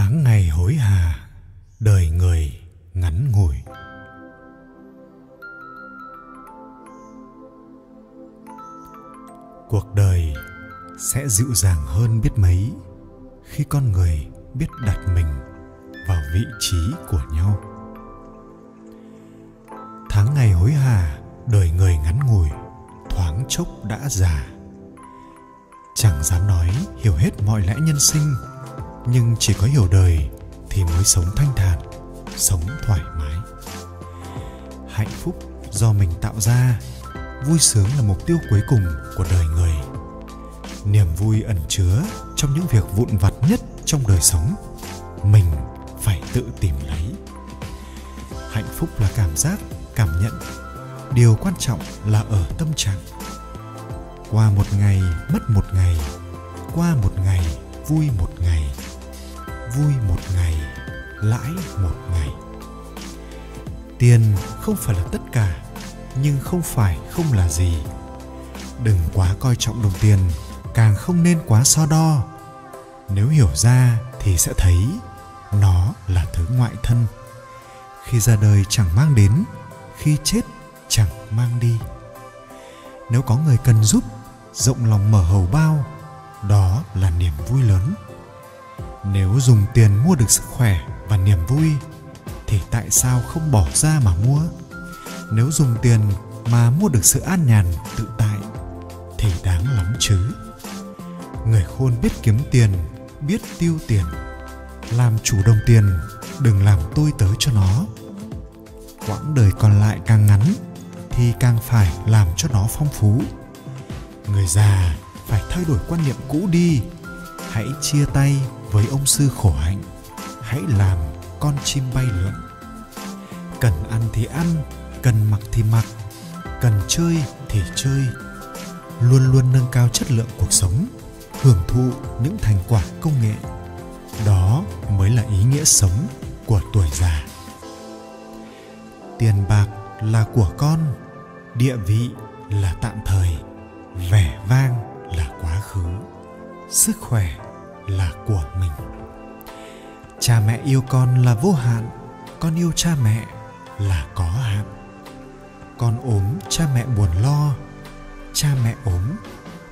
tháng ngày hối hà, đời người ngắn ngủi. Cuộc đời sẽ dịu dàng hơn biết mấy khi con người biết đặt mình vào vị trí của nhau. Tháng ngày hối hà, đời người ngắn ngủi thoáng chốc đã già. Chẳng dám nói hiểu hết mọi lẽ nhân sinh nhưng chỉ có hiểu đời thì mới sống thanh thản, sống thoải mái. Hạnh phúc do mình tạo ra, vui sướng là mục tiêu cuối cùng của đời người. Niềm vui ẩn chứa trong những việc vụn vặt nhất trong đời sống, mình phải tự tìm lấy. Hạnh phúc là cảm giác, cảm nhận. Điều quan trọng là ở tâm trạng. Qua một ngày mất một ngày, qua một ngày vui một ngày vui một ngày, lãi một ngày. Tiền không phải là tất cả, nhưng không phải không là gì. Đừng quá coi trọng đồng tiền, càng không nên quá so đo. Nếu hiểu ra thì sẽ thấy nó là thứ ngoại thân. Khi ra đời chẳng mang đến, khi chết chẳng mang đi. Nếu có người cần giúp, rộng lòng mở hầu bao, đó là niềm vui lớn nếu dùng tiền mua được sức khỏe và niềm vui, thì tại sao không bỏ ra mà mua? Nếu dùng tiền mà mua được sự an nhàn, tự tại, thì đáng lắm chứ. Người khôn biết kiếm tiền, biết tiêu tiền. Làm chủ đồng tiền, đừng làm tôi tớ cho nó. Quãng đời còn lại càng ngắn, thì càng phải làm cho nó phong phú. Người già phải thay đổi quan niệm cũ đi. Hãy chia tay với ông sư khổ hạnh, hãy làm con chim bay lượn. Cần ăn thì ăn, cần mặc thì mặc, cần chơi thì chơi. Luôn luôn nâng cao chất lượng cuộc sống, hưởng thụ những thành quả công nghệ. Đó mới là ý nghĩa sống của tuổi già. Tiền bạc là của con, địa vị là tạm thời, vẻ vang là quá khứ. Sức khỏe là của mình. Cha mẹ yêu con là vô hạn, con yêu cha mẹ là có hạn. Con ốm, cha mẹ buồn lo. Cha mẹ ốm,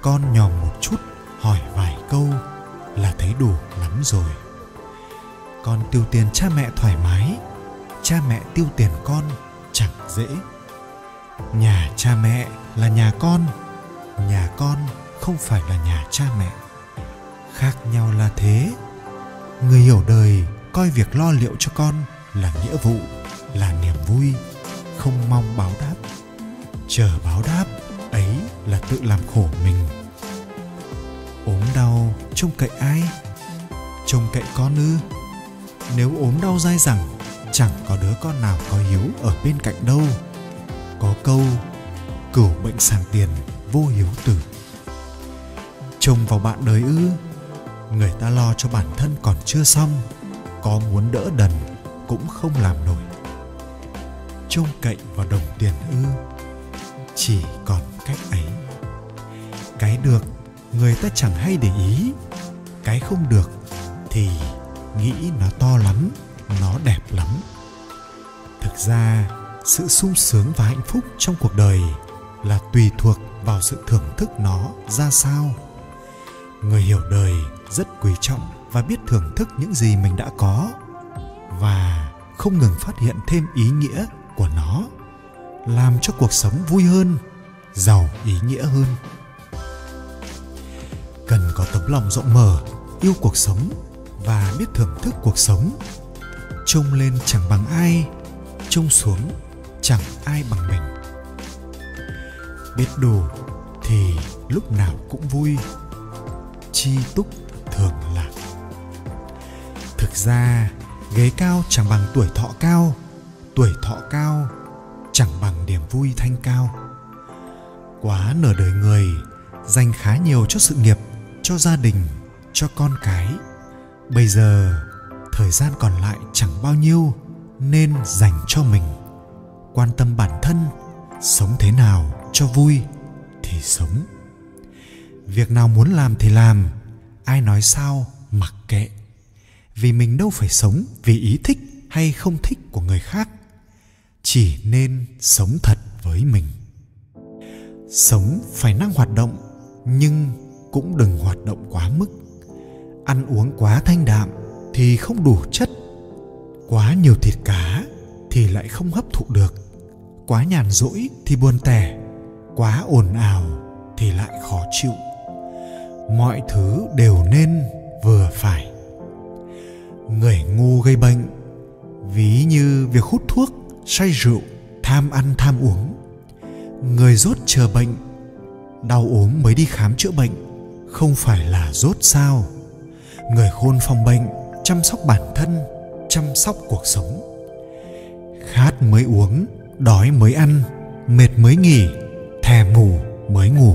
con nhòm một chút, hỏi vài câu là thấy đủ lắm rồi. Con tiêu tiền cha mẹ thoải mái, cha mẹ tiêu tiền con chẳng dễ. Nhà cha mẹ là nhà con nhà con không phải là nhà cha mẹ khác nhau là thế. Người hiểu đời coi việc lo liệu cho con là nghĩa vụ, là niềm vui, không mong báo đáp. Chờ báo đáp, ấy là tự làm khổ mình. Ốm đau, trông cậy ai? Trông cậy con ư? Nếu ốm đau dai dẳng, chẳng có đứa con nào có hiếu ở bên cạnh đâu. Có câu, cửu bệnh sàng tiền, vô hiếu tử. Trông vào bạn đời ư? Người ta lo cho bản thân còn chưa xong, có muốn đỡ đần cũng không làm nổi. Trông cậy vào đồng tiền ư, chỉ còn cách ấy. Cái được người ta chẳng hay để ý, cái không được thì nghĩ nó to lắm, nó đẹp lắm. Thực ra, sự sung sướng và hạnh phúc trong cuộc đời là tùy thuộc vào sự thưởng thức nó ra sao. Người hiểu đời rất quý trọng và biết thưởng thức những gì mình đã có và không ngừng phát hiện thêm ý nghĩa của nó, làm cho cuộc sống vui hơn, giàu ý nghĩa hơn. Cần có tấm lòng rộng mở, yêu cuộc sống và biết thưởng thức cuộc sống. Trông lên chẳng bằng ai, trông xuống chẳng ai bằng mình. Biết đủ thì lúc nào cũng vui. Chi túc thường lạc thực ra, ghế cao chẳng bằng tuổi thọ cao, tuổi thọ cao chẳng bằng niềm vui thanh cao. Quá nửa đời người dành khá nhiều cho sự nghiệp, cho gia đình, cho con cái. Bây giờ, thời gian còn lại chẳng bao nhiêu nên dành cho mình. Quan tâm bản thân, sống thế nào cho vui thì sống. Việc nào muốn làm thì làm ai nói sao, mặc kệ. Vì mình đâu phải sống vì ý thích hay không thích của người khác. Chỉ nên sống thật với mình. Sống phải năng hoạt động, nhưng cũng đừng hoạt động quá mức. Ăn uống quá thanh đạm thì không đủ chất. Quá nhiều thịt cá thì lại không hấp thụ được. Quá nhàn rỗi thì buồn tẻ. Quá ồn ào thì lại khó chịu mọi thứ đều nên vừa phải. Người ngu gây bệnh, ví như việc hút thuốc, say rượu, tham ăn tham uống. Người rốt chờ bệnh, đau ốm mới đi khám chữa bệnh, không phải là rốt sao. Người khôn phòng bệnh, chăm sóc bản thân, chăm sóc cuộc sống. Khát mới uống, đói mới ăn, mệt mới nghỉ thèm ngủ mới ngủ,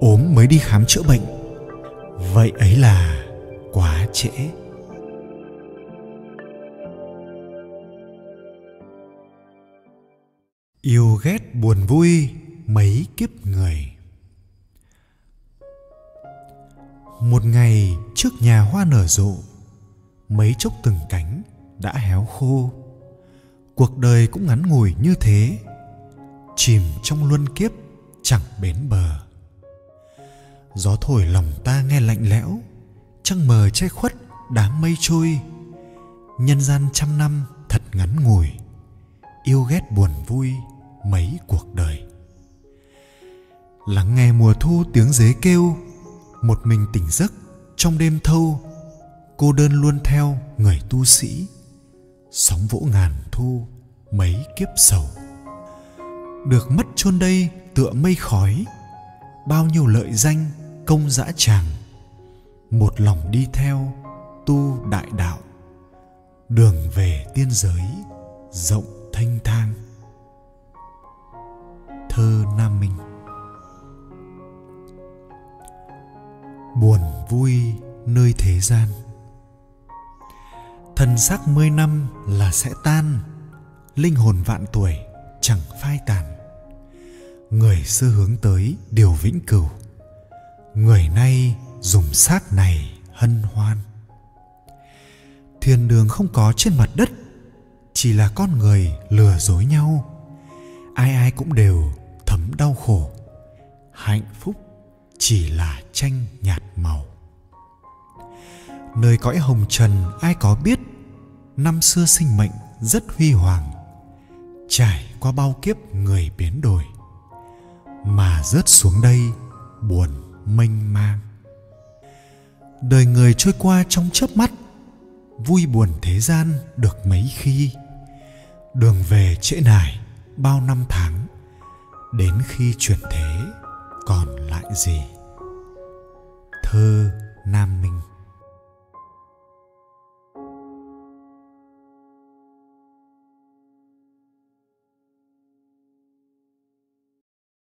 ốm mới đi khám chữa bệnh vậy ấy là quá trễ. Yêu ghét buồn vui mấy kiếp người. Một ngày trước nhà hoa nở rộ, mấy chốc từng cánh đã héo khô. Cuộc đời cũng ngắn ngủi như thế, chìm trong luân kiếp chẳng bến bờ gió thổi lòng ta nghe lạnh lẽo, trăng mờ che khuất đám mây trôi. Nhân gian trăm năm thật ngắn ngủi, yêu ghét buồn vui mấy cuộc đời. Lắng nghe mùa thu tiếng dế kêu, một mình tỉnh giấc trong đêm thâu. Cô đơn luôn theo người tu sĩ, sóng vỗ ngàn thu mấy kiếp sầu. Được mất chôn đây tựa mây khói, bao nhiêu lợi danh công dã tràng, một lòng đi theo tu đại đạo, đường về tiên giới rộng thanh thang. Thơ nam minh. Buồn vui nơi thế gian. Thân xác mươi năm là sẽ tan, linh hồn vạn tuổi chẳng phai tàn. Người xưa hướng tới điều vĩnh cửu người nay dùng xác này hân hoan. Thiên đường không có trên mặt đất, chỉ là con người lừa dối nhau. Ai ai cũng đều thấm đau khổ. Hạnh phúc chỉ là tranh nhạt màu. Nơi cõi hồng trần ai có biết, năm xưa sinh mệnh rất huy hoàng. Trải qua bao kiếp người biến đổi, mà rớt xuống đây buồn mênh mang. Đời người trôi qua trong chớp mắt, vui buồn thế gian được mấy khi? Đường về trễ nải bao năm tháng, đến khi chuyển thế còn lại gì? Thơ nam minh.